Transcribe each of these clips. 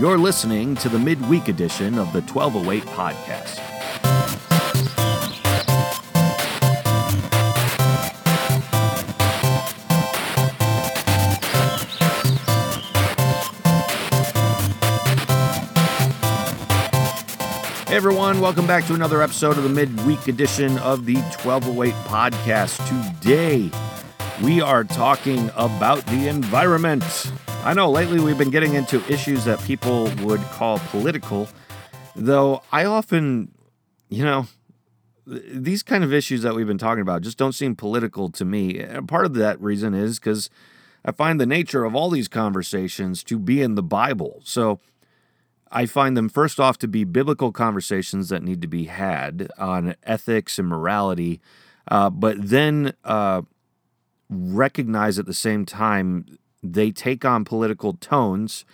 You're listening to the midweek edition of the 1208 podcast. Hey everyone, welcome back to another episode of the midweek edition of the 1208 podcast. Today, we are talking about the environment. I know lately we've been getting into issues that people would call political, though I often, you know, these kind of issues that we've been talking about just don't seem political to me. And part of that reason is because I find the nature of all these conversations to be in the Bible. So I find them first off to be biblical conversations that need to be had on ethics and morality, uh, but then uh, recognize at the same time they take on political tones,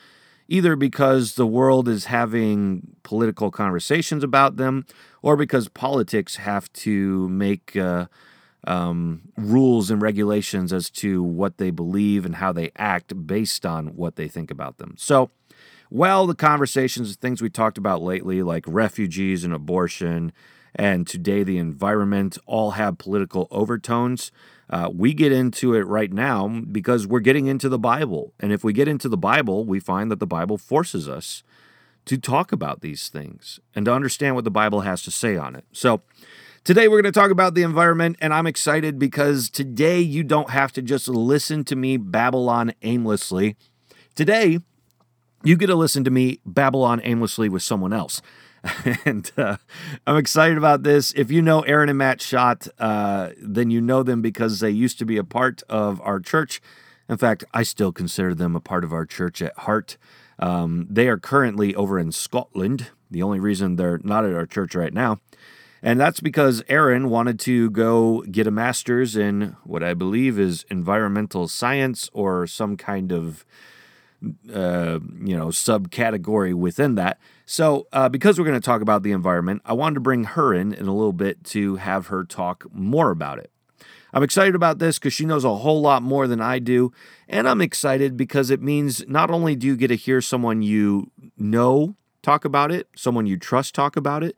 either because the world is having political conversations about them or because politics have to make uh, um, rules and regulations as to what they believe and how they act based on what they think about them. So, well, the conversations, the things we talked about lately, like refugees and abortion, and today the environment, all have political overtones. Uh, we get into it right now because we're getting into the Bible. And if we get into the Bible, we find that the Bible forces us to talk about these things and to understand what the Bible has to say on it. So, today we're going to talk about the environment, and I'm excited because today you don't have to just listen to me babble on aimlessly. Today, you get to listen to me babble on aimlessly with someone else. and uh, I'm excited about this. If you know Aaron and Matt Schott, uh, then you know them because they used to be a part of our church. In fact, I still consider them a part of our church at heart. Um, they are currently over in Scotland. The only reason they're not at our church right now. And that's because Aaron wanted to go get a master's in what I believe is environmental science or some kind of uh, you know subcategory within that. So uh, because we're going to talk about the environment, I wanted to bring her in in a little bit to have her talk more about it. I'm excited about this because she knows a whole lot more than I do, and I'm excited because it means not only do you get to hear someone you know talk about it, someone you trust talk about it,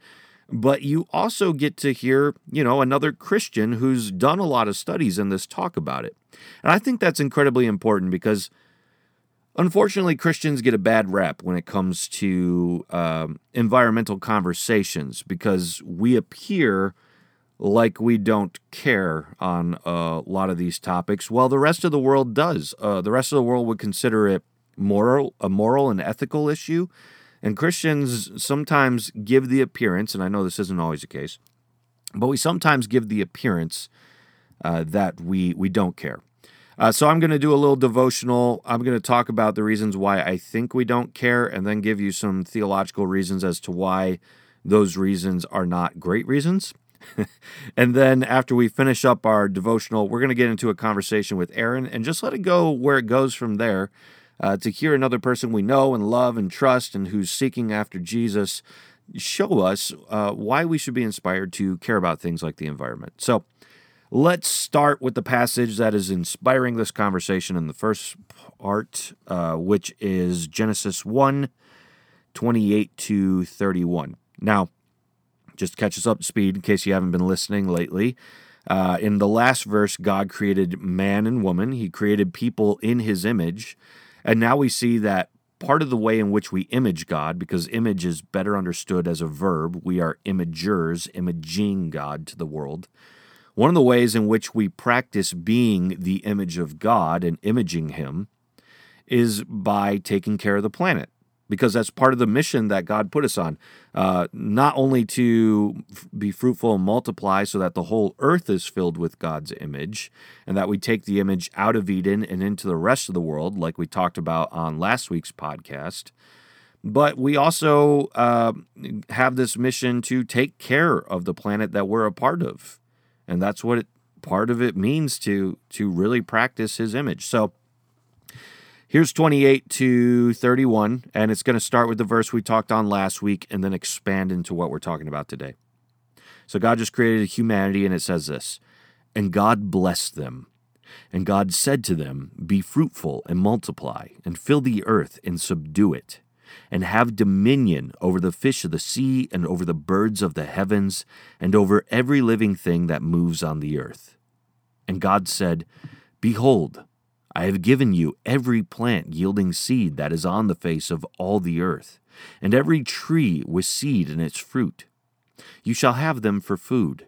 but you also get to hear, you know, another Christian who's done a lot of studies in this talk about it. And I think that's incredibly important because Unfortunately, Christians get a bad rap when it comes to um, environmental conversations because we appear like we don't care on a lot of these topics, while the rest of the world does. Uh, the rest of the world would consider it moral, a moral and ethical issue, and Christians sometimes give the appearance, and I know this isn't always the case, but we sometimes give the appearance uh, that we we don't care. Uh, so I'm going to do a little devotional. I'm going to talk about the reasons why I think we don't care and then give you some theological reasons as to why those reasons are not great reasons. and then after we finish up our devotional, we're going to get into a conversation with Aaron and just let it go where it goes from there uh, to hear another person we know and love and trust and who's seeking after Jesus show us uh, why we should be inspired to care about things like the environment. So, Let's start with the passage that is inspiring this conversation in the first part, uh, which is Genesis 1 28 to 31. Now, just catch us up to speed in case you haven't been listening lately. Uh, in the last verse, God created man and woman. He created people in his image. And now we see that part of the way in which we image God, because image is better understood as a verb, we are imagers, imaging God to the world. One of the ways in which we practice being the image of God and imaging Him is by taking care of the planet, because that's part of the mission that God put us on. Uh, not only to be fruitful and multiply so that the whole earth is filled with God's image, and that we take the image out of Eden and into the rest of the world, like we talked about on last week's podcast. But we also uh, have this mission to take care of the planet that we're a part of and that's what it, part of it means to to really practice his image. So here's 28 to 31 and it's going to start with the verse we talked on last week and then expand into what we're talking about today. So God just created humanity and it says this, and God blessed them. And God said to them, Be fruitful and multiply, and fill the earth and subdue it, and have dominion over the fish of the sea, and over the birds of the heavens, and over every living thing that moves on the earth. And God said, Behold, I have given you every plant yielding seed that is on the face of all the earth, and every tree with seed in its fruit. You shall have them for food.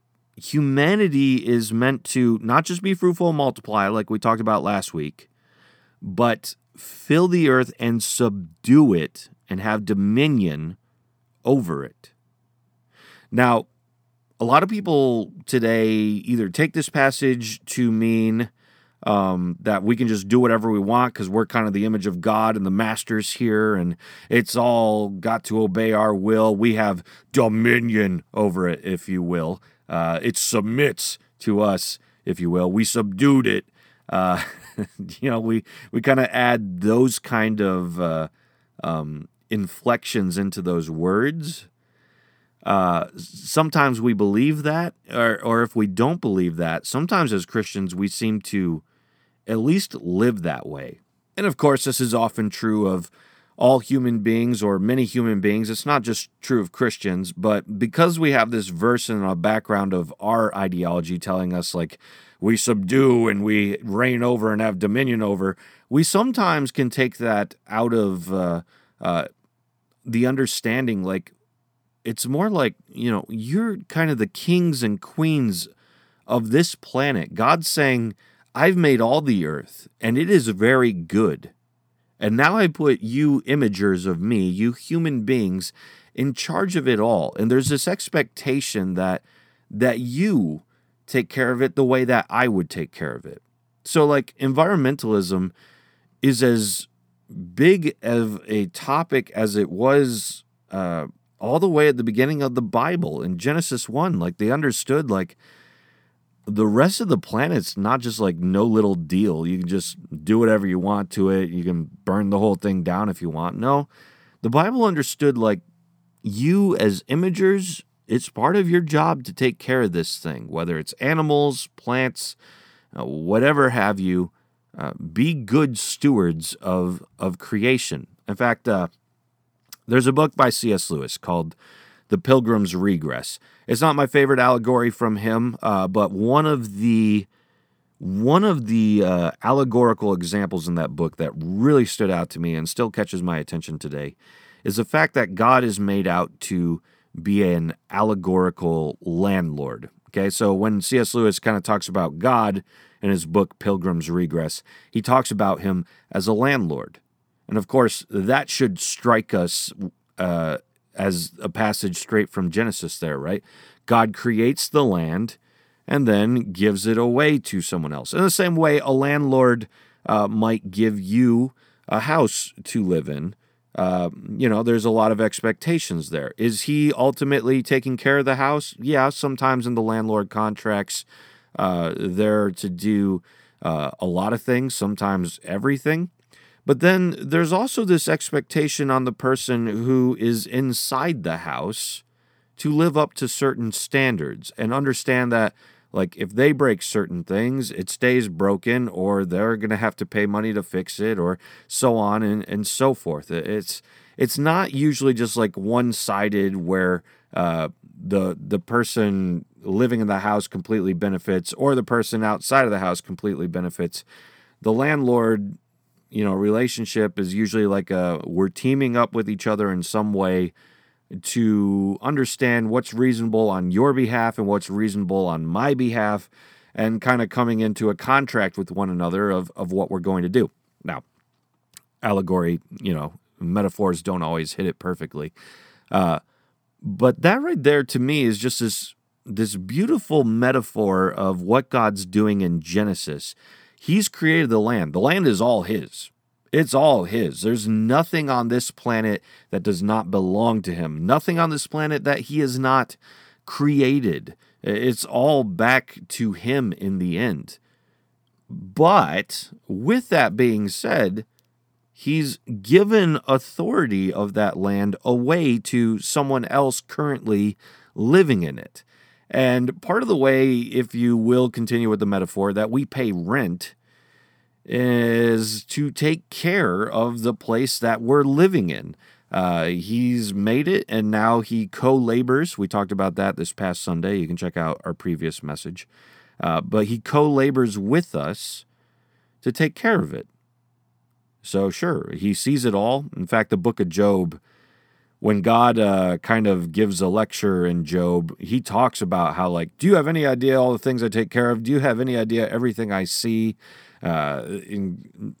humanity is meant to not just be fruitful and multiply, like we talked about last week, but fill the earth and subdue it and have dominion over it. Now, a lot of people today either take this passage to mean um, that we can just do whatever we want because we're kind of the image of God and the masters here, and it's all got to obey our will. We have dominion over it, if you will. Uh, it submits to us, if you will. We subdued it. Uh, you know, we we kind of add those kind of uh, um, inflections into those words. Uh, sometimes we believe that, or or if we don't believe that, sometimes as Christians we seem to at least live that way. And of course, this is often true of all human beings or many human beings. It's not just true of Christians, but because we have this verse in our background of our ideology telling us, like, we subdue and we reign over and have dominion over, we sometimes can take that out of uh, uh, the understanding. Like, it's more like, you know, you're kind of the kings and queens of this planet. God's saying, I've made all the earth, and it is very good. And now I put you imagers of me, you human beings, in charge of it all. And there's this expectation that that you take care of it the way that I would take care of it. So like environmentalism is as big of a topic as it was uh, all the way at the beginning of the Bible in Genesis 1. Like they understood like the rest of the planet's not just like no little deal. You can just do whatever you want to it. You can burn the whole thing down if you want. No, the Bible understood like you as imagers, it's part of your job to take care of this thing, whether it's animals, plants, uh, whatever have you. Uh, be good stewards of of creation. In fact, uh, there's a book by C.S. Lewis called the Pilgrim's Regress. It's not my favorite allegory from him, uh, but one of the one of the uh, allegorical examples in that book that really stood out to me and still catches my attention today is the fact that God is made out to be an allegorical landlord. Okay, so when C.S. Lewis kind of talks about God in his book Pilgrim's Regress, he talks about him as a landlord. And of course, that should strike us uh, as a passage straight from Genesis there, right? God creates the land and then gives it away to someone else. In the same way, a landlord uh, might give you a house to live in. Uh, you know, there's a lot of expectations there. Is he ultimately taking care of the house? Yeah, sometimes in the landlord contracts, uh, they're to do uh, a lot of things, sometimes everything. But then there's also this expectation on the person who is inside the house to live up to certain standards and understand that like if they break certain things it stays broken or they're going to have to pay money to fix it or so on and, and so forth. It's it's not usually just like one-sided where uh, the the person living in the house completely benefits or the person outside of the house completely benefits. The landlord you know, relationship is usually like a we're teaming up with each other in some way to understand what's reasonable on your behalf and what's reasonable on my behalf and kind of coming into a contract with one another of, of what we're going to do. Now, allegory, you know, metaphors don't always hit it perfectly. Uh, but that right there to me is just this this beautiful metaphor of what God's doing in Genesis He's created the land. The land is all his. It's all his. There's nothing on this planet that does not belong to him. Nothing on this planet that he has not created. It's all back to him in the end. But with that being said, he's given authority of that land away to someone else currently living in it. And part of the way, if you will continue with the metaphor, that we pay rent is to take care of the place that we're living in. Uh, he's made it and now he co labors. We talked about that this past Sunday. You can check out our previous message. Uh, but he co labors with us to take care of it. So, sure, he sees it all. In fact, the book of Job when God uh, kind of gives a lecture in Job, he talks about how, like, do you have any idea all the things I take care of? Do you have any idea everything I see? Uh, in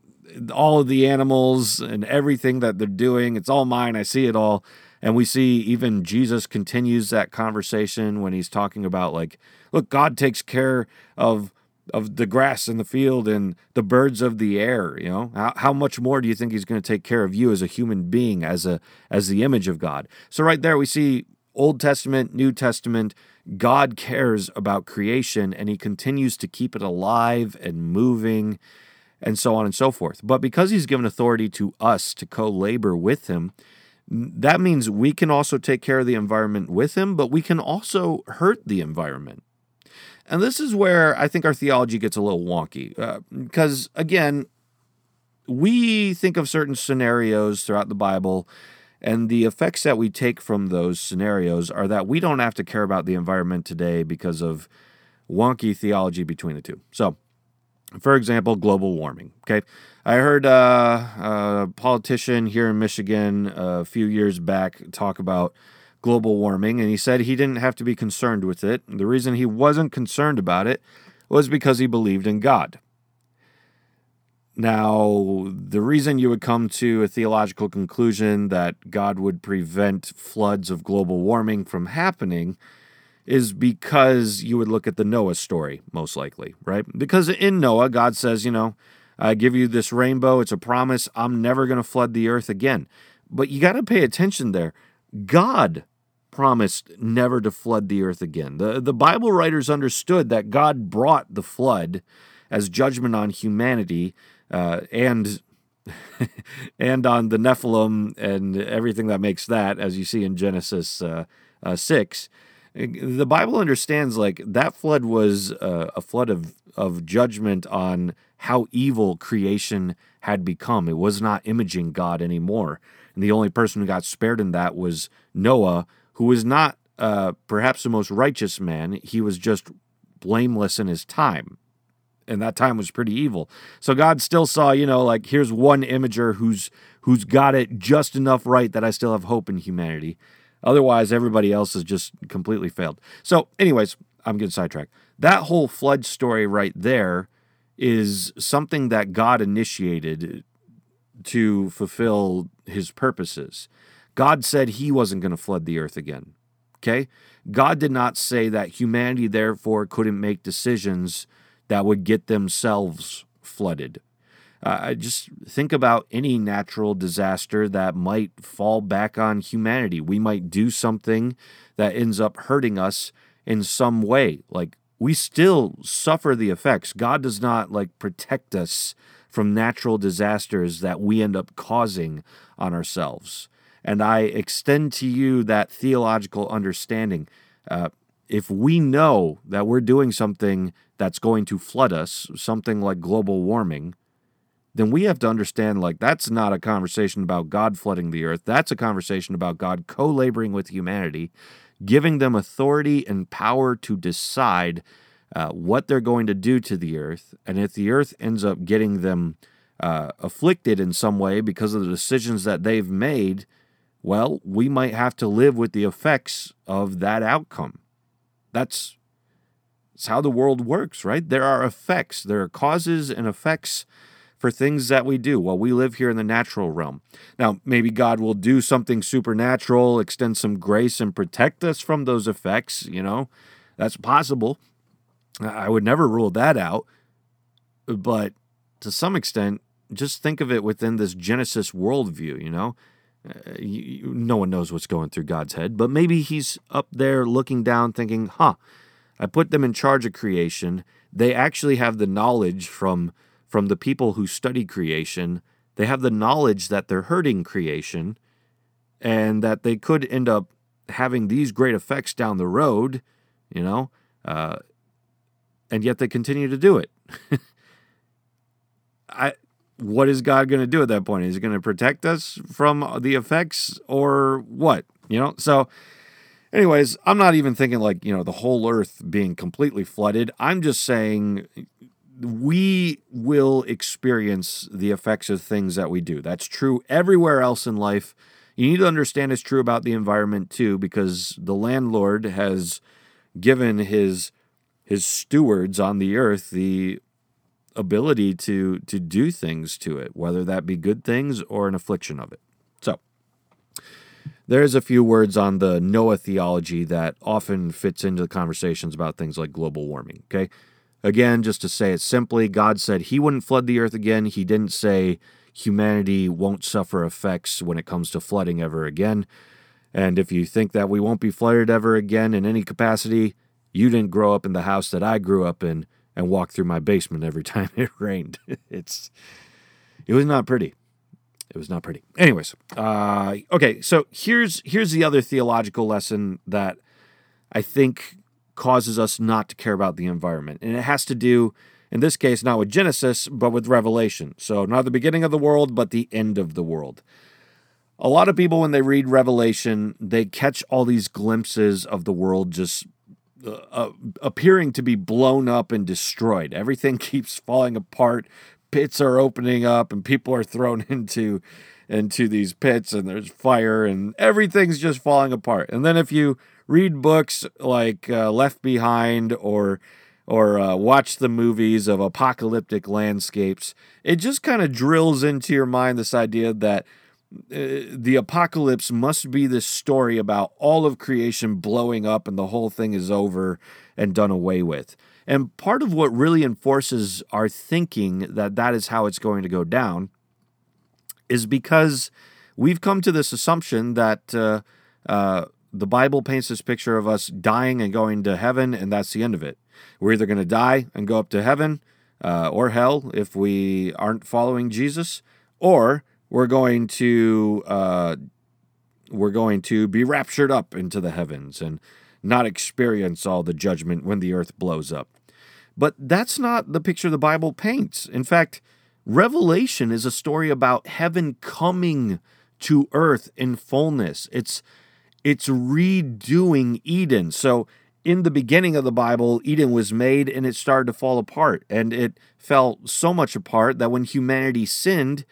all of the animals and everything that they're doing, it's all mine. I see it all. And we see even Jesus continues that conversation when he's talking about, like, look, God takes care of of the grass in the field and the birds of the air you know? How, how much more do you think he's going to take care of you as a human being as a as the image of god? So right there we see old testament new testament god cares about creation and he continues to keep it alive and moving and so on and so forth. But because he's given authority to us to co-labor with him that means we can also take care of the environment with him but we can also hurt the environment and this is where I think our theology gets a little wonky. Uh, because, again, we think of certain scenarios throughout the Bible, and the effects that we take from those scenarios are that we don't have to care about the environment today because of wonky theology between the two. So, for example, global warming. Okay. I heard uh, a politician here in Michigan a few years back talk about global warming, and he said he didn't have to be concerned with it. The reason he wasn't concerned about it was because he believed in God. Now, the reason you would come to a theological conclusion that God would prevent floods of global warming from happening is because you would look at the Noah story, most likely, right? Because in Noah, God says, you know, I give you this rainbow, it's a promise, I'm never going to flood the earth again. But you got to pay attention there. God promised never to flood the earth again. The, the Bible writers understood that God brought the flood as judgment on humanity uh, and and on the Nephilim and everything that makes that, as you see in Genesis uh, uh, 6. The Bible understands like that flood was uh, a flood of, of judgment on how evil creation had become. It was not imaging God anymore. And the only person who got spared in that was Noah, who was not uh, perhaps the most righteous man. He was just blameless in his time. And that time was pretty evil. So God still saw, you know, like here's one imager who's who's got it just enough right that I still have hope in humanity. Otherwise, everybody else has just completely failed. So, anyways, I'm getting sidetracked. That whole flood story right there is something that God initiated to fulfill his purposes. God said he wasn't going to flood the earth again. Okay? God did not say that humanity, therefore, couldn't make decisions that would get themselves flooded. Uh, just think about any natural disaster that might fall back on humanity. We might do something that ends up hurting us in some way. Like we still suffer the effects. God does not like protect us from natural disasters that we end up causing on ourselves. And I extend to you that theological understanding. Uh, if we know that we're doing something that's going to flood us, something like global warming, then we have to understand like that's not a conversation about God flooding the earth. That's a conversation about God co laboring with humanity, giving them authority and power to decide uh, what they're going to do to the earth. And if the earth ends up getting them uh, afflicted in some way because of the decisions that they've made, well, we might have to live with the effects of that outcome. That's, that's how the world works, right? There are effects, there are causes and effects for things that we do while we live here in the natural realm. Now, maybe God will do something supernatural, extend some grace, and protect us from those effects. You know, that's possible. I would never rule that out. But to some extent, just think of it within this Genesis worldview, you know? Uh, you, no one knows what's going through God's head, but maybe he's up there looking down thinking, huh, I put them in charge of creation. They actually have the knowledge from from the people who study creation. They have the knowledge that they're hurting creation and that they could end up having these great effects down the road, you know, uh, and yet they continue to do it. I, what is God going to do at that point? Is he going to protect us from the effects or what? You know, so anyways, I'm not even thinking like, you know, the whole earth being completely flooded. I'm just saying we will experience the effects of things that we do. That's true everywhere else in life. You need to understand it's true about the environment too, because the landlord has given his his stewards on the earth the ability to to do things to it, whether that be good things or an affliction of it. So there's a few words on the Noah theology that often fits into the conversations about things like global warming. Okay. Again, just to say it simply, God said he wouldn't flood the earth again. He didn't say humanity won't suffer effects when it comes to flooding ever again. And if you think that we won't be flooded ever again in any capacity, you didn't grow up in the house that I grew up in and walk through my basement every time it rained. it's it was not pretty. It was not pretty. Anyways, uh, okay, so here's here's the other theological lesson that I think causes us not to care about the environment, and it has to do, in this case, not with Genesis, but with Revelation. So not the beginning of the world, but the end of the world. A lot of people, when they read Revelation, they catch all these glimpses of the world just uh, appearing to be blown up and destroyed. Everything keeps falling apart. Pits are opening up, and people are thrown into into these pits, and there's fire, and everything's just falling apart. And then if you read books like uh, Left Behind or or uh, watch the movies of apocalyptic landscapes, it just kind of drills into your mind this idea that uh, the apocalypse must be this story about all of creation blowing up and the whole thing is over and done away with. And part of what really enforces our thinking that that is how it's going to go down is because we've come to this assumption that uh, uh, the Bible paints this picture of us dying and going to heaven, and that's the end of it. We're either going to die and go up to heaven uh, or hell if we aren't following Jesus, or we're going to uh, we're going to be raptured up into the heavens and not experience all the judgment when the earth blows up. But that's not the picture the Bible paints. In fact, Revelation is a story about heaven coming to earth in fullness. It's it's redoing Eden. So in the beginning of the Bible, Eden was made and it started to fall apart. And it fell so much apart that when humanity sinned,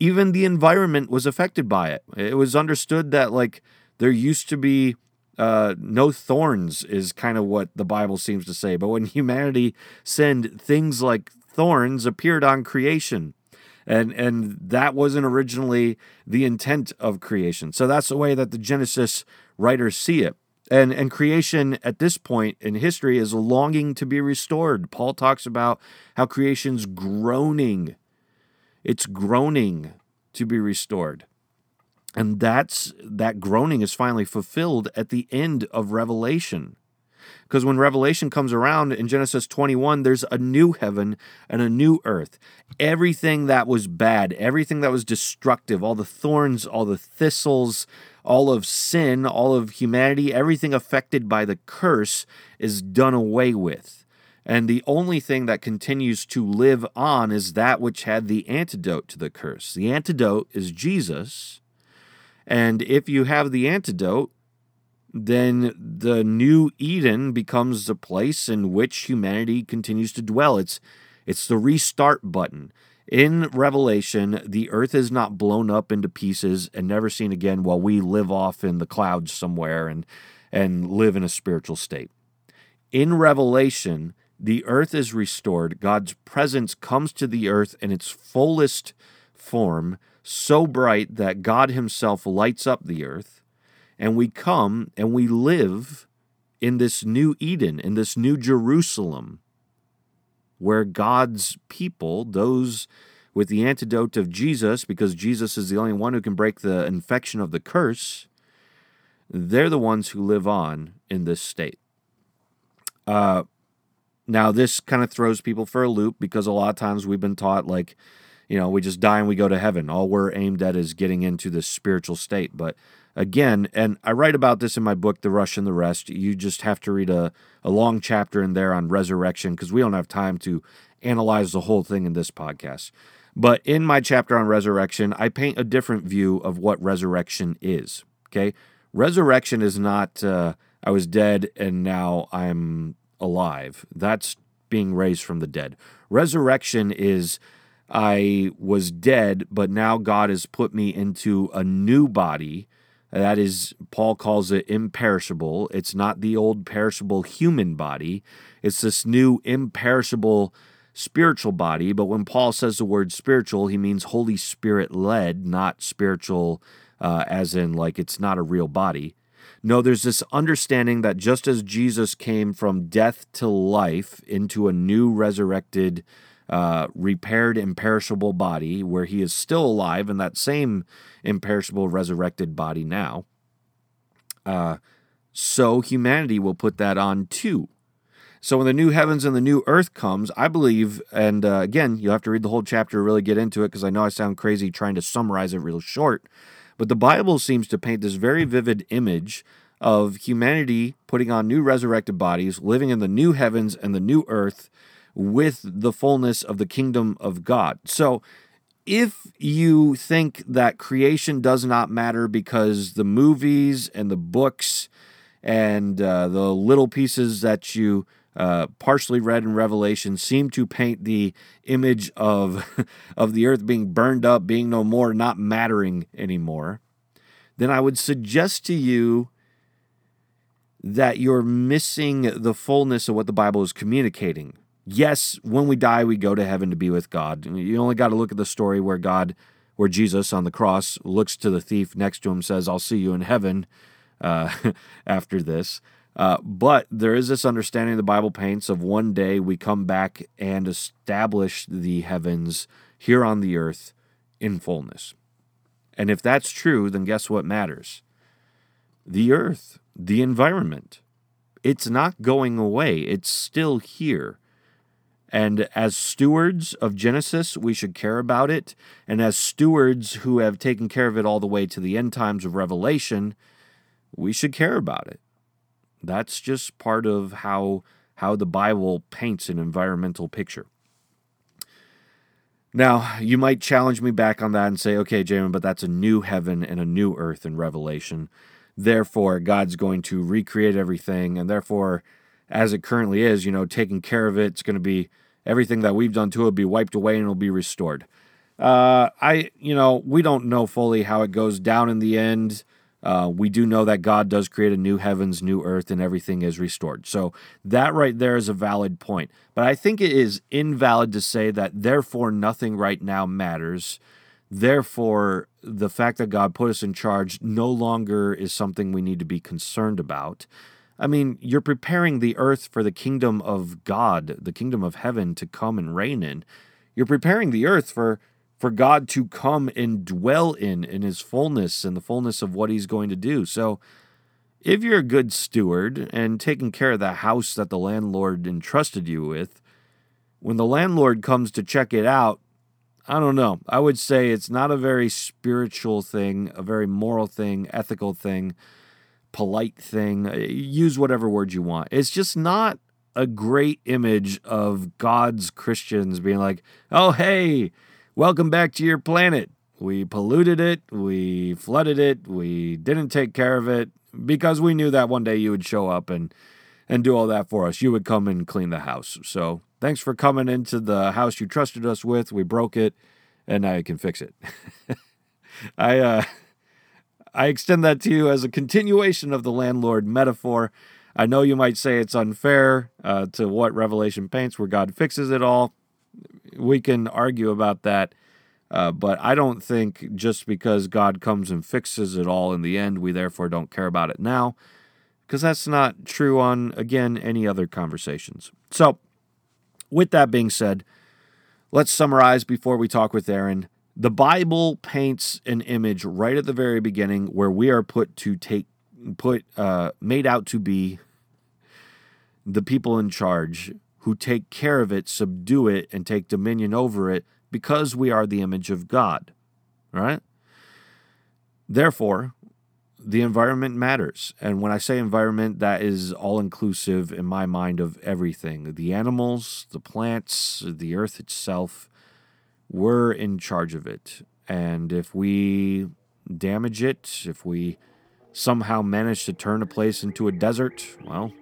even the environment was affected by it. It was understood that like there used to be uh, no thorns is kind of what the Bible seems to say. But when humanity sinned, things like thorns appeared on creation. And, and that wasn't originally the intent of creation. So that's the way that the Genesis writers see it. And, and creation at this point in history is longing to be restored. Paul talks about how creation's groaning it's groaning to be restored. And that's that groaning is finally fulfilled at the end of Revelation. Because when Revelation comes around in Genesis 21, there's a new heaven and a new earth. Everything that was bad, everything that was destructive, all the thorns, all the thistles, all of sin, all of humanity, everything affected by the curse is done away with. And the only thing that continues to live on is that which had the antidote to the curse. The antidote is Jesus. And if you have the antidote, then the new Eden becomes the place in which humanity continues to dwell. It's it's the restart button. In Revelation, the earth is not blown up into pieces and never seen again while we live off in the clouds somewhere and and live in a spiritual state. In Revelation, the earth is restored. God's presence comes to the earth in its fullest form, so bright that God Himself lights up the earth. And we come and we live in this new Eden, in this new Jerusalem, where God's people, those with the antidote of Jesus, because Jesus is the only one who can break the infection of the curse, they're the ones who live on in this state. Uh, now, this kind of throws people for a loop because a lot of times we've been taught, like, you know, we just die and we go to heaven. All we're aimed at is getting into this spiritual state. But again, and I write about this in my book, The Rush and the Rest. You just have to read a, a long chapter in there on resurrection because we don't have time to analyze the whole thing in this podcast. But in my chapter on resurrection, I paint a different view of what resurrection is. Okay. Resurrection is not, uh, I was dead and now I'm alive. That's being raised from the dead. Resurrection is, I was dead, but now God has put me into a new body. That is, Paul calls it imperishable. It's not the old perishable human body, it's this new imperishable spiritual body. But when Paul says the word spiritual, he means Holy Spirit led, not spiritual, uh, as in like it's not a real body. No, there's this understanding that just as Jesus came from death to life into a new resurrected uh, repaired, imperishable body, where he is still alive in that same imperishable, resurrected body now. Uh, so humanity will put that on too. So when the new heavens and the new earth comes, I believe, and uh, again, you'll have to read the whole chapter to really get into it because I know I sound crazy trying to summarize it real short. But the Bible seems to paint this very vivid image of humanity putting on new resurrected bodies, living in the new heavens and the new earth, with the fullness of the kingdom of God. So, if you think that creation does not matter because the movies and the books and uh, the little pieces that you uh, partially read in Revelation seem to paint the image of of the earth being burned up, being no more, not mattering anymore, then I would suggest to you that you're missing the fullness of what the Bible is communicating yes, when we die, we go to heaven to be with God. You only got to look at the story where God, where Jesus on the cross looks to the thief next to him, says, I'll see you in heaven uh, after this. Uh, but there is this understanding the Bible paints of one day we come back and establish the heavens here on the earth in fullness. And if that's true, then guess what matters? The earth, the environment. It's not going away, it's still here. And as stewards of Genesis, we should care about it. And as stewards who have taken care of it all the way to the end times of Revelation, we should care about it. That's just part of how, how the Bible paints an environmental picture. Now, you might challenge me back on that and say, okay, Jamin, but that's a new heaven and a new earth in Revelation. Therefore, God's going to recreate everything, and therefore, as it currently is, you know, taking care of it, it's going to be everything that we've done to it will be wiped away and it'll be restored. Uh, I, you know, we don't know fully how it goes down in the end. Uh, we do know that God does create a new heavens, new earth, and everything is restored. So that right there is a valid point. But I think it is invalid to say that therefore nothing right now matters. Therefore, the fact that God put us in charge no longer is something we need to be concerned about. I mean, you're preparing the earth for the kingdom of God, the kingdom of heaven to come and reign in. You're preparing the earth for for God to come and dwell in in his fullness and the fullness of what he's going to do. So if you're a good steward and taking care of the house that the landlord entrusted you with, when the landlord comes to check it out, I don't know. I would say it's not a very spiritual thing, a very moral thing, ethical thing polite thing. Uh, use whatever word you want. It's just not a great image of God's Christians being like, oh, hey, welcome back to your planet. We polluted it, we flooded it, we didn't take care of it because we knew that one day you would show up and and do all that for us. You would come and clean the house. So, thanks for coming into the house you trusted us with. We broke it and now you can fix it. I uh I extend that to you as a continuation of the landlord metaphor. I know you might say it's unfair uh, to what Revelation paints, where God fixes it all. We can argue about that. Uh, but I don't think just because God comes and fixes it all in the end, we therefore don't care about it now, because that's not true on, again, any other conversations. So, with that being said, let's summarize before we talk with Aaron. The Bible paints an image right at the very beginning where we are put to take put uh, made out to be the people in charge who take care of it, subdue it, and take dominion over it because we are the image of God. Right? Therefore, the environment matters. And when I say environment, that is all inclusive in my mind of everything the animals, the plants, the earth itself. We're in charge of it. And if we damage it, if we somehow manage to turn a place into a desert, well,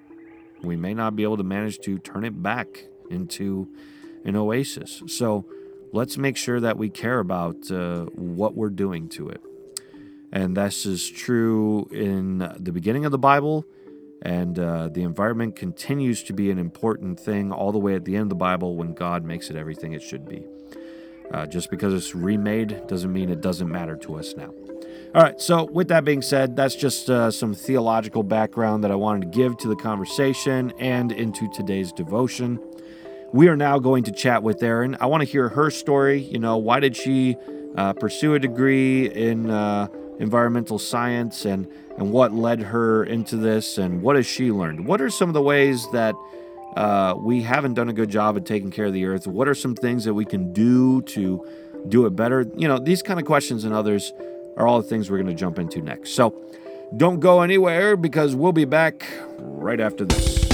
we may not be able to manage to turn it back into an oasis. So let's make sure that we care about uh, what we're doing to it. And this is true in the beginning of the Bible, and uh, the environment continues to be an important thing all the way at the end of the Bible when God makes it everything it should be. Uh, just because it's remade doesn't mean it doesn't matter to us now. All right, so with that being said, that's just uh, some theological background that I wanted to give to the conversation and into today's devotion. We are now going to chat with Erin. I want to hear her story. You know, why did she uh, pursue a degree in uh, environmental science and, and what led her into this and what has she learned? What are some of the ways that uh, we haven't done a good job of taking care of the earth? What are some things that we can do to do it better? You know, these kind of questions and others are all the things we're going to jump into next. So don't go anywhere because we'll be back right after this.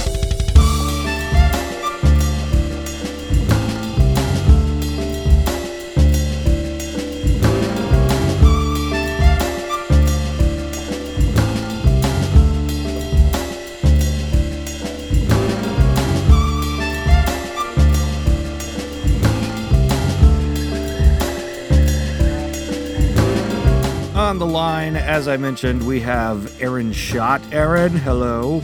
As I mentioned, we have Aaron Schott. Aaron, hello.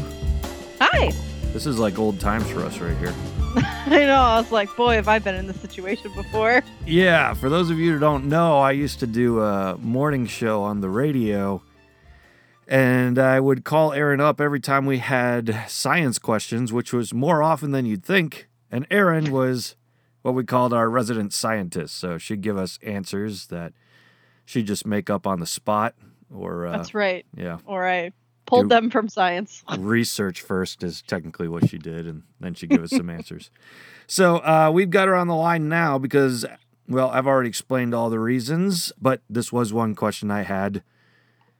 Hi. This is like old times for us right here. I know. I was like, boy, have I been in this situation before. Yeah. For those of you who don't know, I used to do a morning show on the radio, and I would call Aaron up every time we had science questions, which was more often than you'd think. And Aaron was what we called our resident scientist. So she'd give us answers that she'd just make up on the spot or uh, that's right. yeah. Or i pulled them from science. research first is technically what she did and then she gave us some answers. So uh, we've got her on the line now because well i've already explained all the reasons but this was one question i had.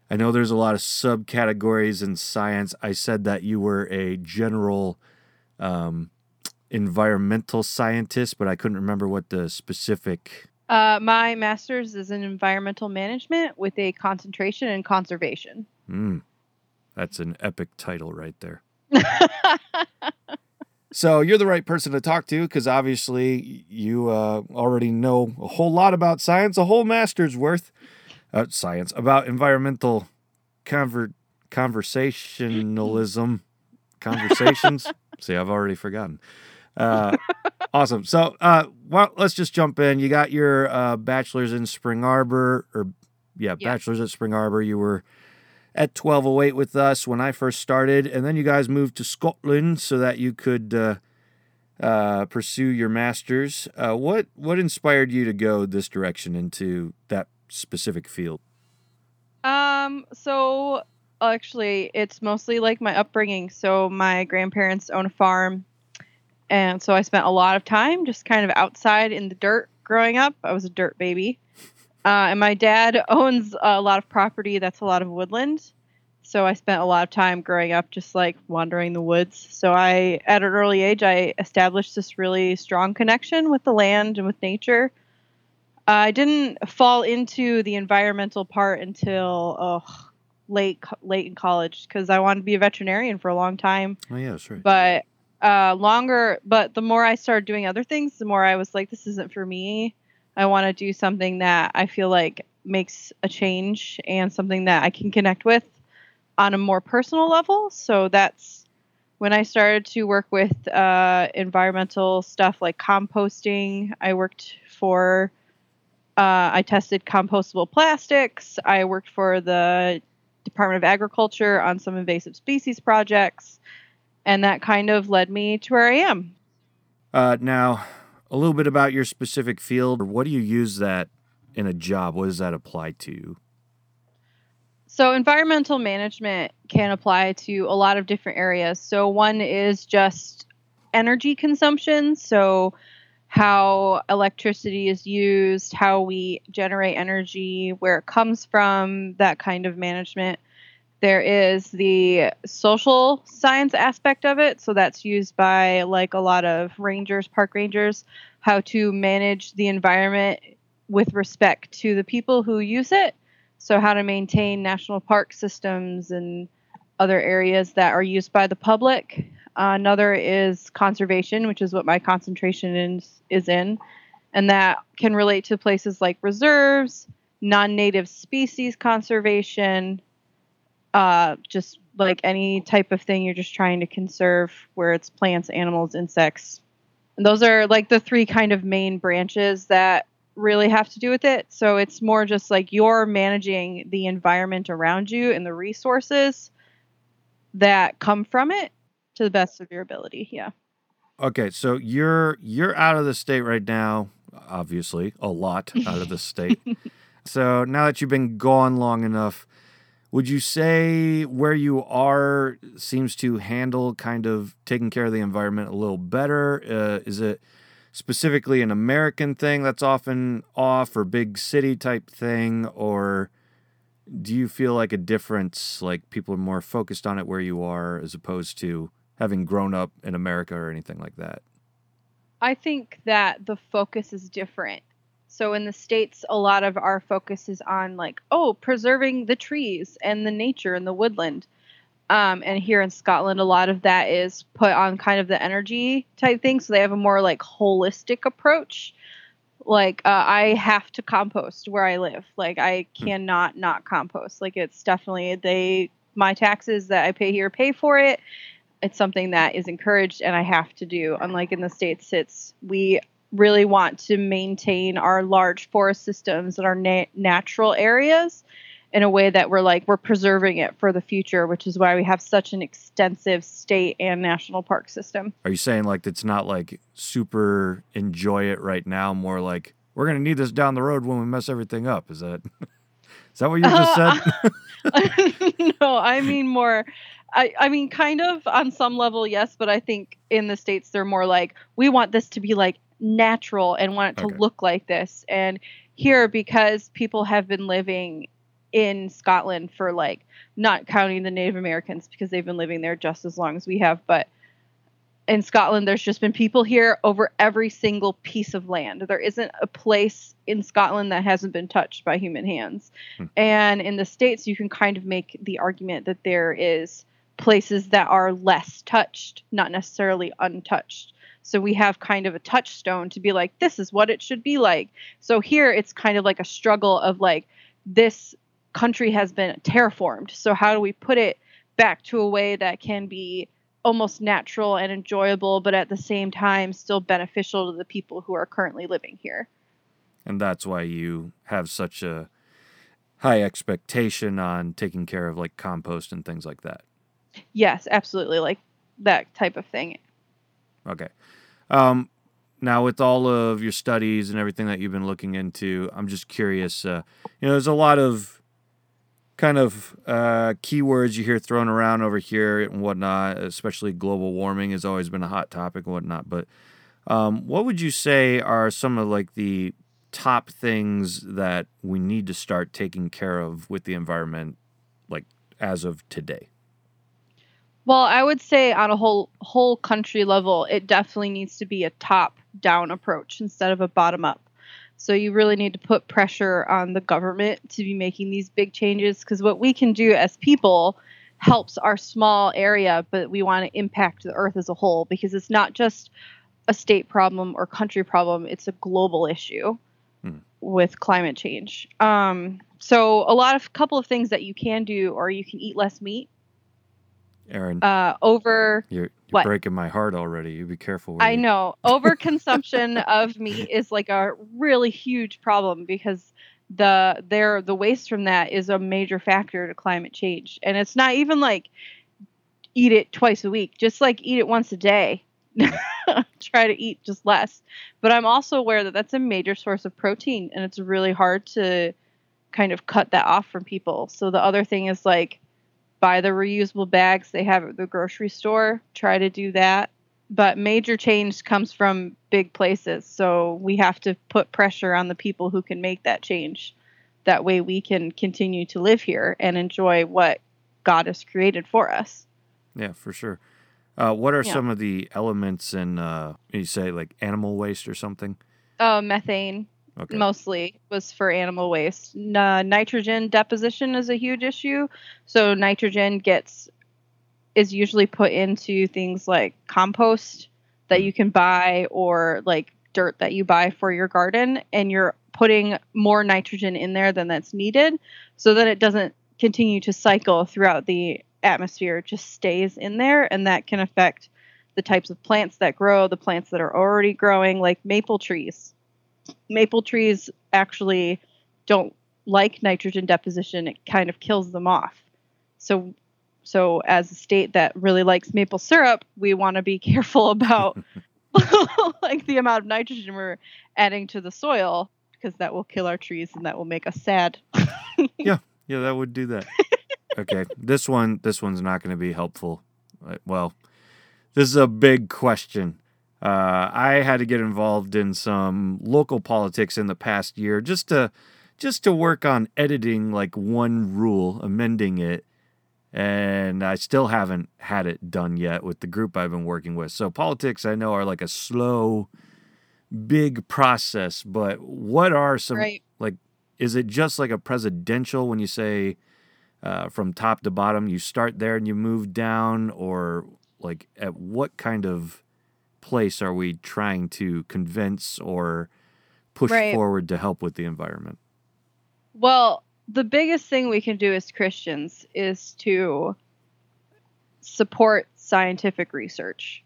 I know there's a lot of subcategories in science. I said that you were a general um, environmental scientist but i couldn't remember what the specific uh, my master's is in environmental management with a concentration in conservation. Mm, that's an epic title right there. so you're the right person to talk to because obviously you uh, already know a whole lot about science, a whole master's worth uh, science about environmental conver- conversationalism conversations. See, I've already forgotten. Uh, awesome. So, uh, well, let's just jump in. You got your uh, bachelor's in Spring Arbor, or yeah, yeah, bachelor's at Spring Arbor. You were at 1208 with us when I first started, and then you guys moved to Scotland so that you could uh, uh, pursue your master's. Uh, what what inspired you to go this direction into that specific field? Um. So actually, it's mostly like my upbringing. So my grandparents own a farm and so I spent a lot of time just kind of outside in the dirt growing up. I was a dirt baby. Uh, and my dad owns a lot of property that's a lot of woodland. So I spent a lot of time growing up just like wandering the woods. So I, at an early age, I established this really strong connection with the land and with nature. Uh, I didn't fall into the environmental part until oh, late late in college because I wanted to be a veterinarian for a long time. Oh yeah, that's right. But uh, longer, but the more I started doing other things, the more I was like, this isn't for me. I want to do something that I feel like makes a change and something that I can connect with on a more personal level. So that's when I started to work with uh, environmental stuff like composting. I worked for, uh, I tested compostable plastics. I worked for the Department of Agriculture on some invasive species projects and that kind of led me to where I am. Uh, now, a little bit about your specific field. What do you use that in a job? What does that apply to? So, environmental management can apply to a lot of different areas. So, one is just energy consumption. So, how electricity is used, how we generate energy, where it comes from, that kind of management. There is the social science aspect of it. So, that's used by like a lot of rangers, park rangers, how to manage the environment with respect to the people who use it so, how to maintain national park systems and other areas that are used by the public. Uh, another is conservation, which is what my concentration is, is in. And that can relate to places like reserves, non native species conservation, uh, just like any type of thing you're just trying to conserve, where it's plants, animals, insects. And those are like the three kind of main branches that really have to do with it. So it's more just like you're managing the environment around you and the resources that come from it to the best of your ability. Yeah. Okay, so you're you're out of the state right now, obviously, a lot out of the state. so now that you've been gone long enough, would you say where you are seems to handle kind of taking care of the environment a little better? Uh, is it specifically an American thing that's often off or big city type thing? Or do you feel like a difference, like people are more focused on it where you are as opposed to having grown up in America or anything like that? I think that the focus is different. So in the States, a lot of our focus is on like, oh, preserving the trees and the nature and the woodland. Um, and here in Scotland, a lot of that is put on kind of the energy type thing. So they have a more like holistic approach. Like uh, I have to compost where I live. Like I hmm. cannot not compost. Like it's definitely they my taxes that I pay here pay for it. It's something that is encouraged and I have to do. Unlike in the states, it's we really want to maintain our large forest systems and our na- natural areas in a way that we're like we're preserving it for the future, which is why we have such an extensive state and national park system. Are you saying like it's not like super enjoy it right now, more like we're gonna need this down the road when we mess everything up? Is that is that what you just said? Uh, no, I mean more. I, I mean, kind of on some level, yes, but I think in the States, they're more like, we want this to be like natural and want it to okay. look like this. And here, because people have been living in Scotland for like not counting the Native Americans because they've been living there just as long as we have, but in Scotland there's just been people here over every single piece of land. There isn't a place in Scotland that hasn't been touched by human hands. Hmm. And in the states you can kind of make the argument that there is places that are less touched, not necessarily untouched. So we have kind of a touchstone to be like, this is what it should be like. So here it's kind of like a struggle of like, this country has been terraformed. So how do we put it back to a way that can be almost natural and enjoyable, but at the same time still beneficial to the people who are currently living here? And that's why you have such a high expectation on taking care of like compost and things like that. Yes, absolutely. Like that type of thing. Okay. Um, now with all of your studies and everything that you've been looking into, I'm just curious. Uh, you know, there's a lot of kind of uh, keywords you hear thrown around over here and whatnot, especially global warming has always been a hot topic and whatnot. But um, what would you say are some of like the top things that we need to start taking care of with the environment, like as of today? Well, I would say on a whole whole country level, it definitely needs to be a top down approach instead of a bottom up. So you really need to put pressure on the government to be making these big changes because what we can do as people helps our small area, but we want to impact the earth as a whole because it's not just a state problem or country problem, it's a global issue hmm. with climate change. Um, so a lot of couple of things that you can do or you can eat less meat Erin. Uh, over you're, you're breaking my heart already. You be careful. I you... know overconsumption of meat is like a really huge problem because the there the waste from that is a major factor to climate change, and it's not even like eat it twice a week. Just like eat it once a day try to eat just less. But I'm also aware that that's a major source of protein and it's really hard to kind of cut that off from people. So the other thing is like buy the reusable bags they have at the grocery store, try to do that. But major change comes from big places. So we have to put pressure on the people who can make that change. That way we can continue to live here and enjoy what God has created for us. Yeah, for sure. Uh, what are Yeah. some of the elements in, uh, you say, like animal waste or something? Uh, methane Okay. mostly was for animal waste. Uh, nitrogen deposition is a huge issue. So nitrogen gets is usually put into things like compost that you can buy or like dirt that you buy for your garden and you're putting more nitrogen in there than that's needed so that it doesn't continue to cycle throughout the atmosphere it just stays in there and that can affect the types of plants that grow the plants that are already growing like maple trees maple trees actually don't like nitrogen deposition it kind of kills them off so so as a state that really likes maple syrup we want to be careful about like the amount of nitrogen we're adding to the soil because that will kill our trees and that will make us sad Yeah, yeah, that would do that. okay, this one, this one's not going to be helpful. Uh, Well, this is a big question. Uh, I had to get involved in some local politics in the past year just to just to work on editing like one rule, amending it, and I still haven't had it done yet with the group I've been working with. So politics, I know, are like a slow, big process. But what are some right like is it just like a presidential when you say uh, from top to bottom you start there and you move down or like at what kind of place are we trying to convince or push Right. forward to help with the environment Well, the biggest thing we can do as Christians is to support scientific research.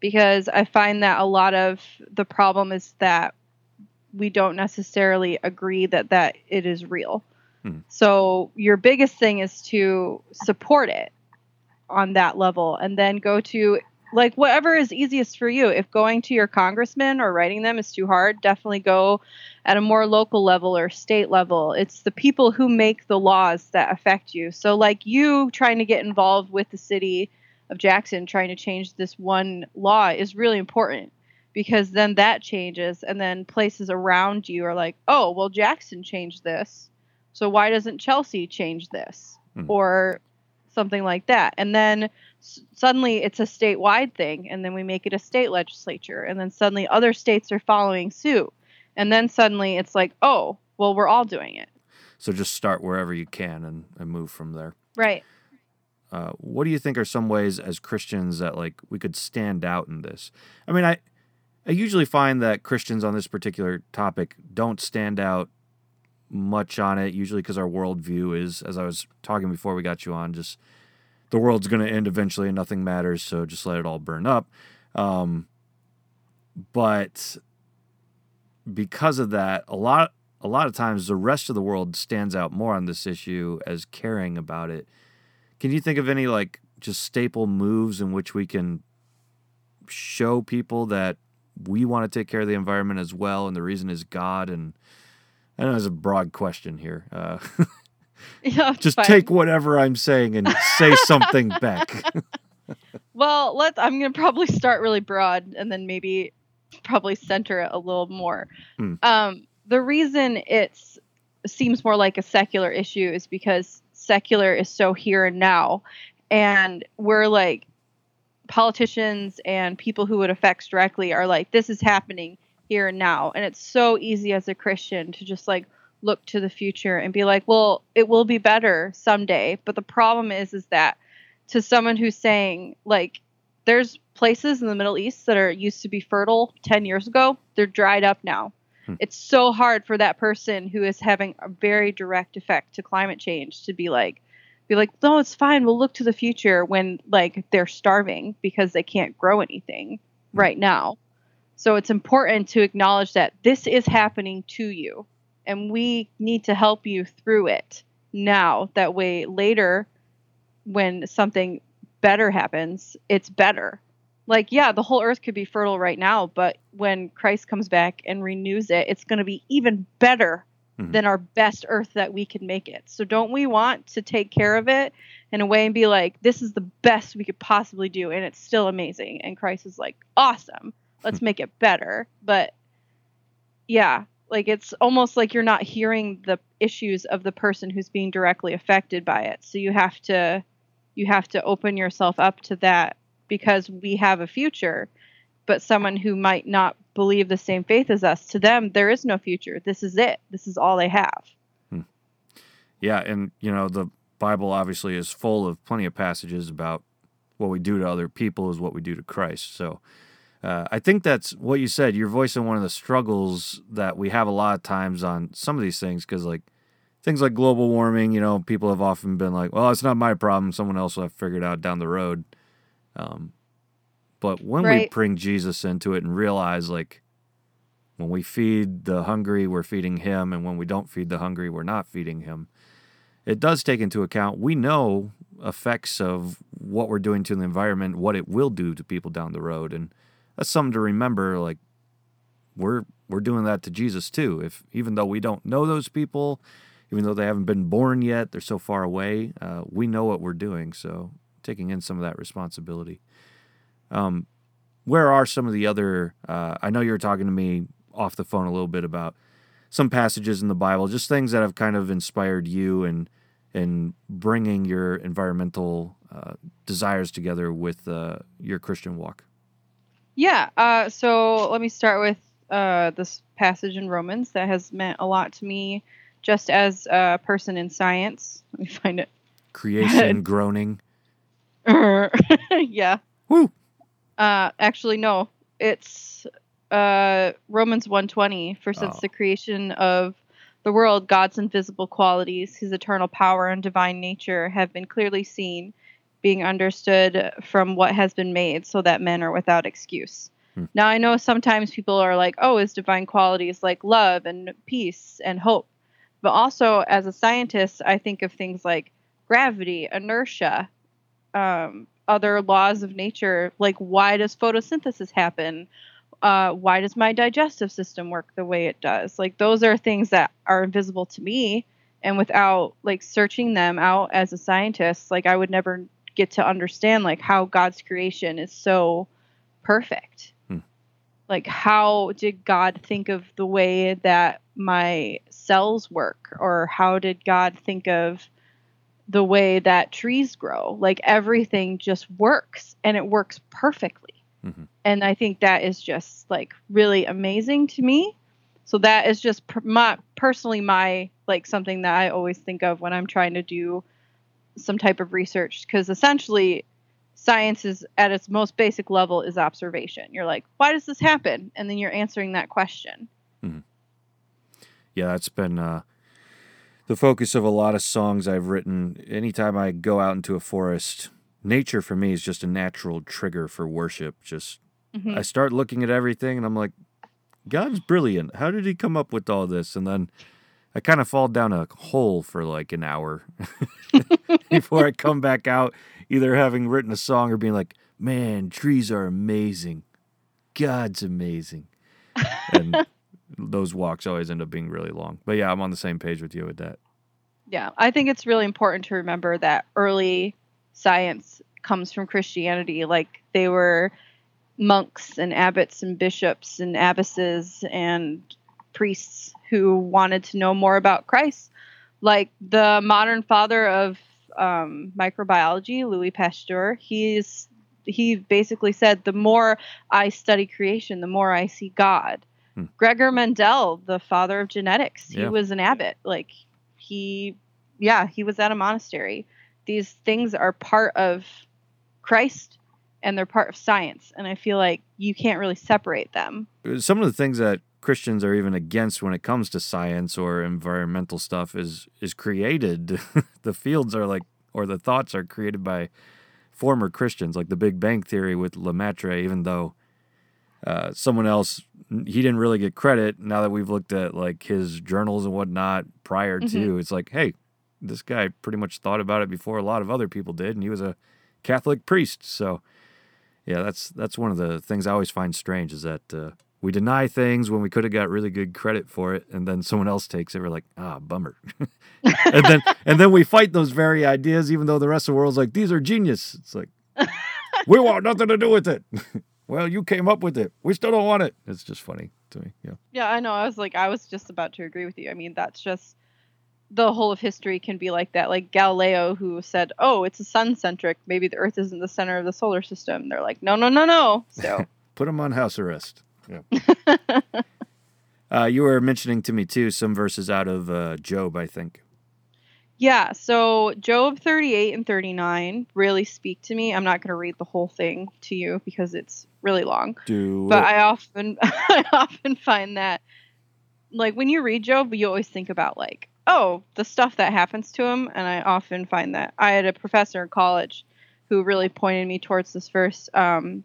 Because I find that a lot of the problem is that we don't necessarily agree that that it is real. Hmm. So your biggest thing is to support it on that level and then go to like whatever is easiest for you. If going to your congressman or writing them is too hard, definitely go at a more local level or state level. It's the people who make the laws that affect you. So, like you trying to get involved with the city of Jackson, trying to change this one law is really important because then that changes, and then places around you are like, oh, well, Jackson changed this. So, why doesn't Chelsea change this? Mhm. Or something like that. And then suddenly it's a statewide thing, and then we make it a state legislature, and then suddenly other states are following suit. And then suddenly it's like, oh, well, we're all doing it. so just start wherever you can and, and move from there Right. uh, what do you think are some ways as Christians that like we could stand out in this? I mean, I I usually find that Christians on this particular topic don't stand out much on it, usually because our worldview is, as I was talking before we got you on, just the world's going to end eventually and nothing matters, so just let it all burn up. Um, but because of that, a lot a lot of times the rest of the world stands out more on this issue as caring about it. Can you think of any like just staple moves in which we can show people that we want to take care of the environment as well, and the reason is God? And I know it's a broad question here. Uh, Yeah, just fine. take whatever I'm saying and say something back. Well, let's. I'm gonna probably start really broad and then maybe probably center it a little more. Hmm. Um, the reason it seems more like a secular issue is because secular is so here and now, and we're like politicians and people who it affects directly are like this is happening here and now, and it's so easy as a Christian to just like look to the future and be like, well, it will be better someday. But the problem is, is that to someone who's saying like there's places in the Middle East that are used to be fertile 10 years ago, they're dried up now. Hmm. It's so hard for that person who is having a very direct effect to climate change to be like be like, "No, it's fine. We'll look to the future when like they're starving because they can't grow anything right now." So it's important to acknowledge that this is happening to you and we need to help you through it now. That way later when something better happens, it's better. like yeah the whole earth could be fertile right now but when christ comes back and renews it it's going to be even better Mhm. than our best earth that we can make it so don't we want to take care of it in a way and be like this is the best we could possibly do and it's still amazing and christ is like awesome let's make it better but yeah like it's almost like you're not hearing the issues of the person who's being directly affected by it so you have to you have to open yourself up to that because we have a future but someone who might not believe the same faith as us to them there is no future this is it this is all they have hmm. Yeah, and you know the Bible obviously is full of plenty of passages about what we do to other people is what we do to Christ. So uh, I think that's what you said. You're voicing one of the struggles that we have a lot of times on some of these things because like things like global warming, you know, people have often been like, "Well, it's not my problem. Someone else will have figured out down the road." Um, but when we bring Jesus into it and realize like when we feed the hungry, we're feeding him, and when we don't feed the hungry, we're not feeding him it does take into account we know effects of what we're doing to the environment what it will do to people down the road and that's something to remember like we're we're doing that to Jesus too. If even though we don't know those people even though they haven't been born yet they're so far away uh, we know what we're doing. So taking in some of that responsibility. Um, where are some of the other uh, i know you were talking to me off the phone a little bit about some passages in the Bible, just things that have kind of inspired you and and bringing your environmental uh, desires together with uh, your Christian walk. Yeah. Uh, so let me start with uh, this passage in Romans that has meant a lot to me, just as a person in science. Let me find it. Creation, groaning. yeah. Woo! Uh, actually, no. It's uh, Romans 120. For since Oh. the creation of the world, God's invisible qualities, his eternal power and divine nature have been clearly seen, being understood from what has been made, so that men are without excuse. Hmm. Now, I know sometimes people are like, oh, his divine qualities like love and peace and hope. But also, as a scientist, I think of things like gravity, inertia, um, other laws of nature, like why does photosynthesis happen? Uh, why does my digestive system work the way it does? Like those are things that are invisible to me, and without like searching them out as a scientist, like I would never get to understand like how God's creation is so perfect. Hmm. Like how did God think of the way that my cells work, or how did God think of the way that trees grow. Like everything just works and it works perfectly. Mhm. And I think that is just like really amazing to me. So that is just per- my personally my like something that I always think of when I'm trying to do some type of research because essentially science is at its most basic level is observation. You're like, why does this happen? And then you're answering that question. Yeah, that's been uh, the focus of a lot of songs I've written. Anytime I go out into a forest, nature for me is just a natural trigger for worship. Just Mhm. I start looking at everything and I'm like, God's brilliant. How did he come up with all this? And then I kind of fall down a hole for like an hour before I come back out, either having written a song or being like, man, trees are amazing. God's amazing. And those walks always end up being really long. But yeah, I'm on the same page with you with that. Yeah, I think it's really important to remember that early science comes from Christianity. Like they were monks and abbots and bishops and abbesses and priests who wanted to know more about Christ. Like the modern father of um, microbiology, Louis Pasteur, he's he basically said, "The more I study creation, the more I see God." Hmm. Gregor Mendel, the father of genetics, he was an abbot. Like he yeah, he was at a monastery. These things are part of Christ and they're part of science. And I feel like you can't really separate them. Some of the things that Christians are even against when it comes to science or environmental stuff is is created. the fields are like or the thoughts are created by former Christians, like the Big Bang Theory with Lemaitre, even though uh, someone else he didn't really get credit. Now that we've looked at like his journals and whatnot prior to, it's like, hey, this guy pretty much thought about it before a lot of other people did, and he was a Catholic priest. So Yeah, that's that's one of the things I always find strange is that uh, we deny things when we could have got really good credit for it, and then someone else takes it. We're like, ah, bummer. and then and then we fight those very ideas, even though the rest of the world's like, these are genius. It's like, we want nothing to do with it. well, you came up with it. We still don't want it. It's just funny to me. Yeah. Yeah, I know. I was like, I was just about to agree with you. I mean, that's just the whole of history can be like that. Like Galileo, who said, "Oh, it's a sun centric. Maybe the Earth isn't the center of the solar system." They're like, "No, no, no, no." So put him on house arrest. Yeah. uh, you were mentioning to me too some verses out of uh, Job, I think. Yeah, so Job 38 and 39 really speak to me. I'm not going to read the whole thing to you because it's really long. Do but it. I often I often find that like when you read Job, you always think about like, oh, the stuff that happens to him, and I often find that I had a professor in college who really pointed me towards this verse. Um,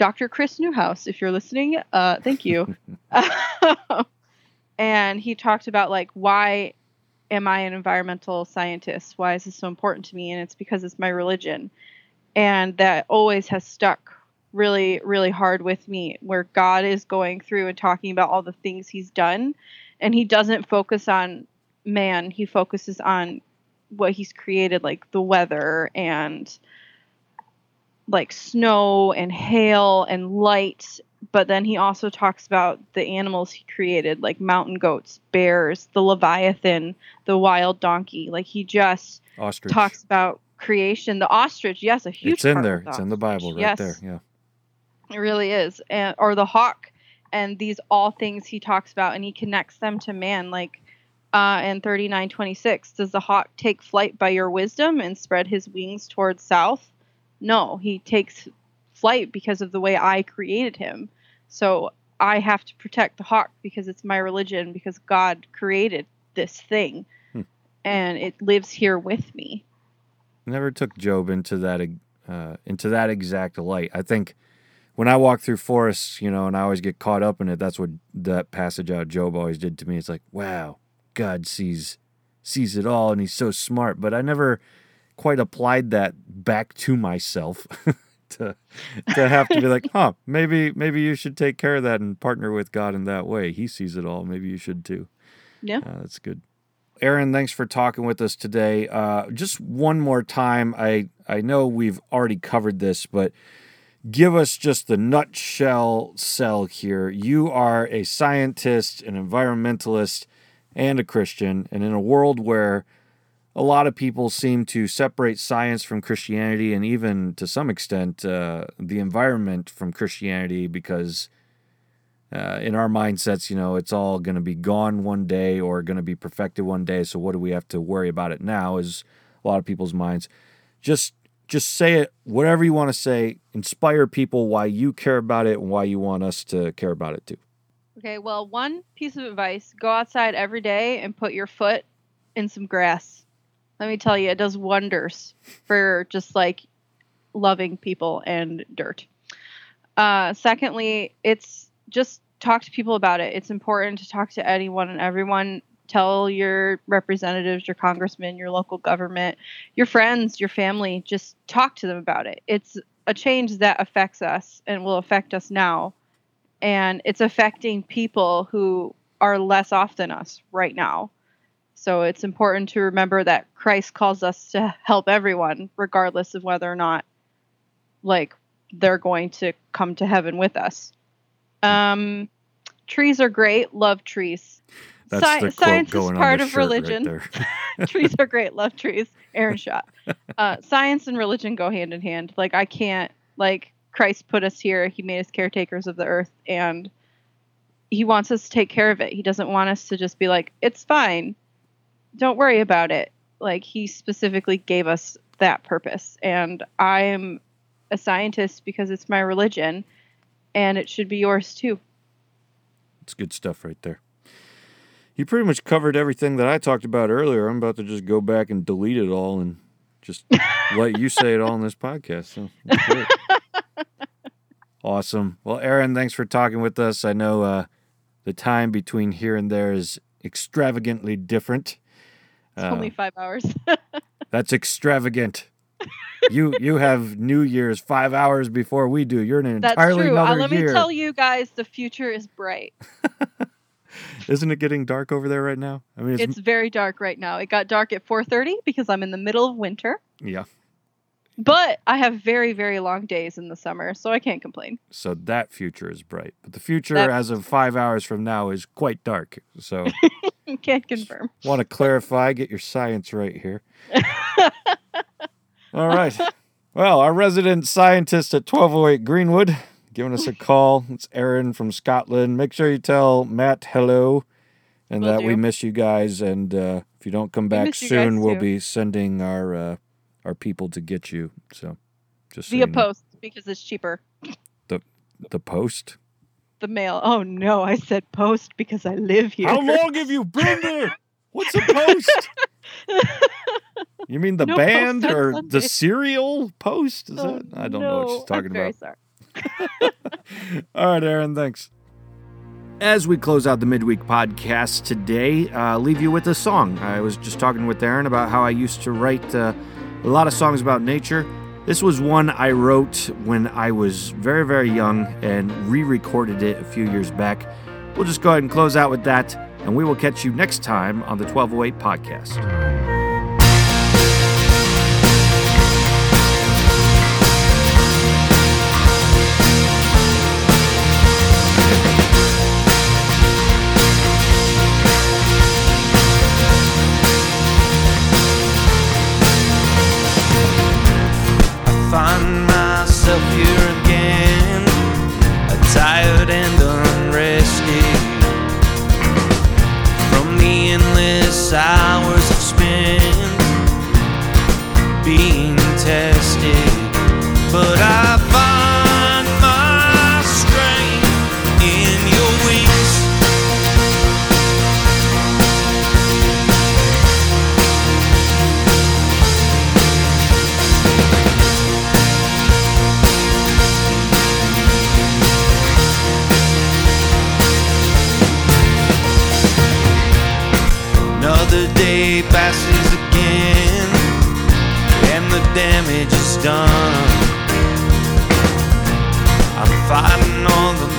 Dr. Chris Newhouse, if you're listening, uh, thank you. and he talked about like why am I an environmental scientist? Why is this so important to me? And it's because it's my religion. And that always has stuck really, really hard with me, where God is going through and talking about all the things he's done. And he doesn't focus on man, he focuses on what he's created, like the weather and like snow and hail and light but then he also talks about the animals he created like mountain goats bears the leviathan the wild donkey like he just Ostrich. talks about creation the ostrich yes a huge it's in there. with It's in the. Bible right yes, there. Yeah. it really is and or the hawk and these all things he talks about and he connects them to man like uh, in 3926 does the hawk take flight by your wisdom and spread his wings towards south no he takes flight because of the way i created him so i have to protect the hawk because it's my religion because god created this thing Hmm. and it lives here with me Never took Job into that uh, into that exact light. I think when I walk through forests, you know, and I always get caught up in it. That's what that passage out of Job always did to me. It's like, wow, God sees sees it all, and He's so smart. But I never quite applied that back to myself. to to have to be like, huh, maybe maybe you should take care of that and partner with God in that way. He sees it all. Maybe you should too. yeah Uh, that's good. Aaron, thanks for talking with us today. Uh, just one more time, I I know we've already covered this, but give us just the nutshell cell here. You are a scientist, an environmentalist, and a Christian, and in a world where a lot of people seem to separate science from Christianity, and even to some extent uh, the environment from Christianity, because uh, in our mindsets, you know, it's all going to be gone one day or going to be perfected one day. So what do we have to worry about it now? Is a lot of people's minds. Just just say it, whatever you want to say. Inspire people why you care about it and why you want us to care about it too. Okay, well, one piece of advice go outside every day and put your foot in some grass. Let me tell you, it does wonders for just like loving people and dirt. Uh, secondly, it's just talk to people about it. It's important to talk to anyone and everyone. Tell your representatives, your congressmen, your local government, your friends, your family, just talk to them about it. It's a change that affects us and will affect us now and it's affecting people who are less off than us right now. So it's important to remember that Christ calls us to help everyone, regardless of whether or not, like, they're going to come to heaven with us. Um, trees are great. Love trees. That's Sci- the science is part on the of right religion. there. trees are great. Love trees. Aaron shot. Uh, science and religion go hand in hand. Like I can't like Christ put us here. He made us caretakers of the earth, and He wants us to take care of it. He doesn't want us to just be like, "It's fine, don't worry about it." Like He specifically gave us that purpose, and I am a scientist because it's my religion, and it should be yours too. It's good stuff right there. You pretty much covered everything that I talked about earlier. I'm about to just go back and delete it all and just let you say it all in this podcast. So awesome. Well, Aaron, thanks for talking with us. I know uh, the time between here and there is extravagantly different. It's Uh, only five hours. that's extravagant. you you have New Year's five hours before we do. You're in an That's entirely true. Uh, another let year. me tell you guys, the future is bright. Isn't it getting dark over there right now? I mean, it's, It's very dark right now. It got dark at 4:30 because I'm in the middle of winter. yeah. But I have very, very long days in the summer, so I can't complain. So that future is bright, but the future, That- as of five hours from now, is quite dark. So, can't confirm. want to clarify, get your science right here. All right. Well, our resident scientist at 1208 Greenwood giving us a call. It's Aaron from Scotland. Make sure you tell Matt hello and Will that we miss you guys. And uh, if you don't come back soon, we'll too. be sending our uh, our people to get you. So, just so Via you know. post because it's cheaper. The the post. The mail. Oh no, I said post because I live here. How long have you been there? What's a post? You mean the No band or Sunday. the cereal post? Is Oh, that? I don't know what she's talking about. All right, Aaron, thanks. As we close out the midweek podcast today, uh, leave you with a song. I was just talking with Aaron about how I used to write uh, a lot of songs about nature. This was one I wrote when I was very, very young and re recorded it a few years back. We'll just go ahead and close out with that, and we will catch you next time on the 1208 podcast. Find myself here again, tired and unrested. From the endless hours done. I'm fighting all the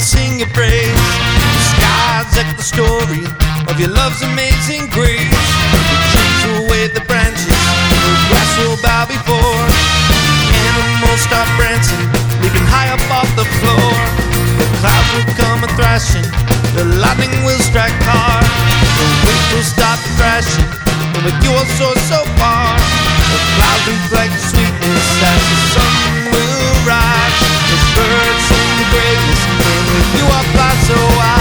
sing your praise. The skies echo the story of your love's amazing grace. The trees will wave the branches the grass will bow before. The Animals start prancing, leaping high up off the floor. The clouds will come a thrashing, the lightning will strike hard. The wind will stop thrashing, and with you are so so far. The clouds reflect the sweetness as the sun will rise. The birds greatness. You are by so wild.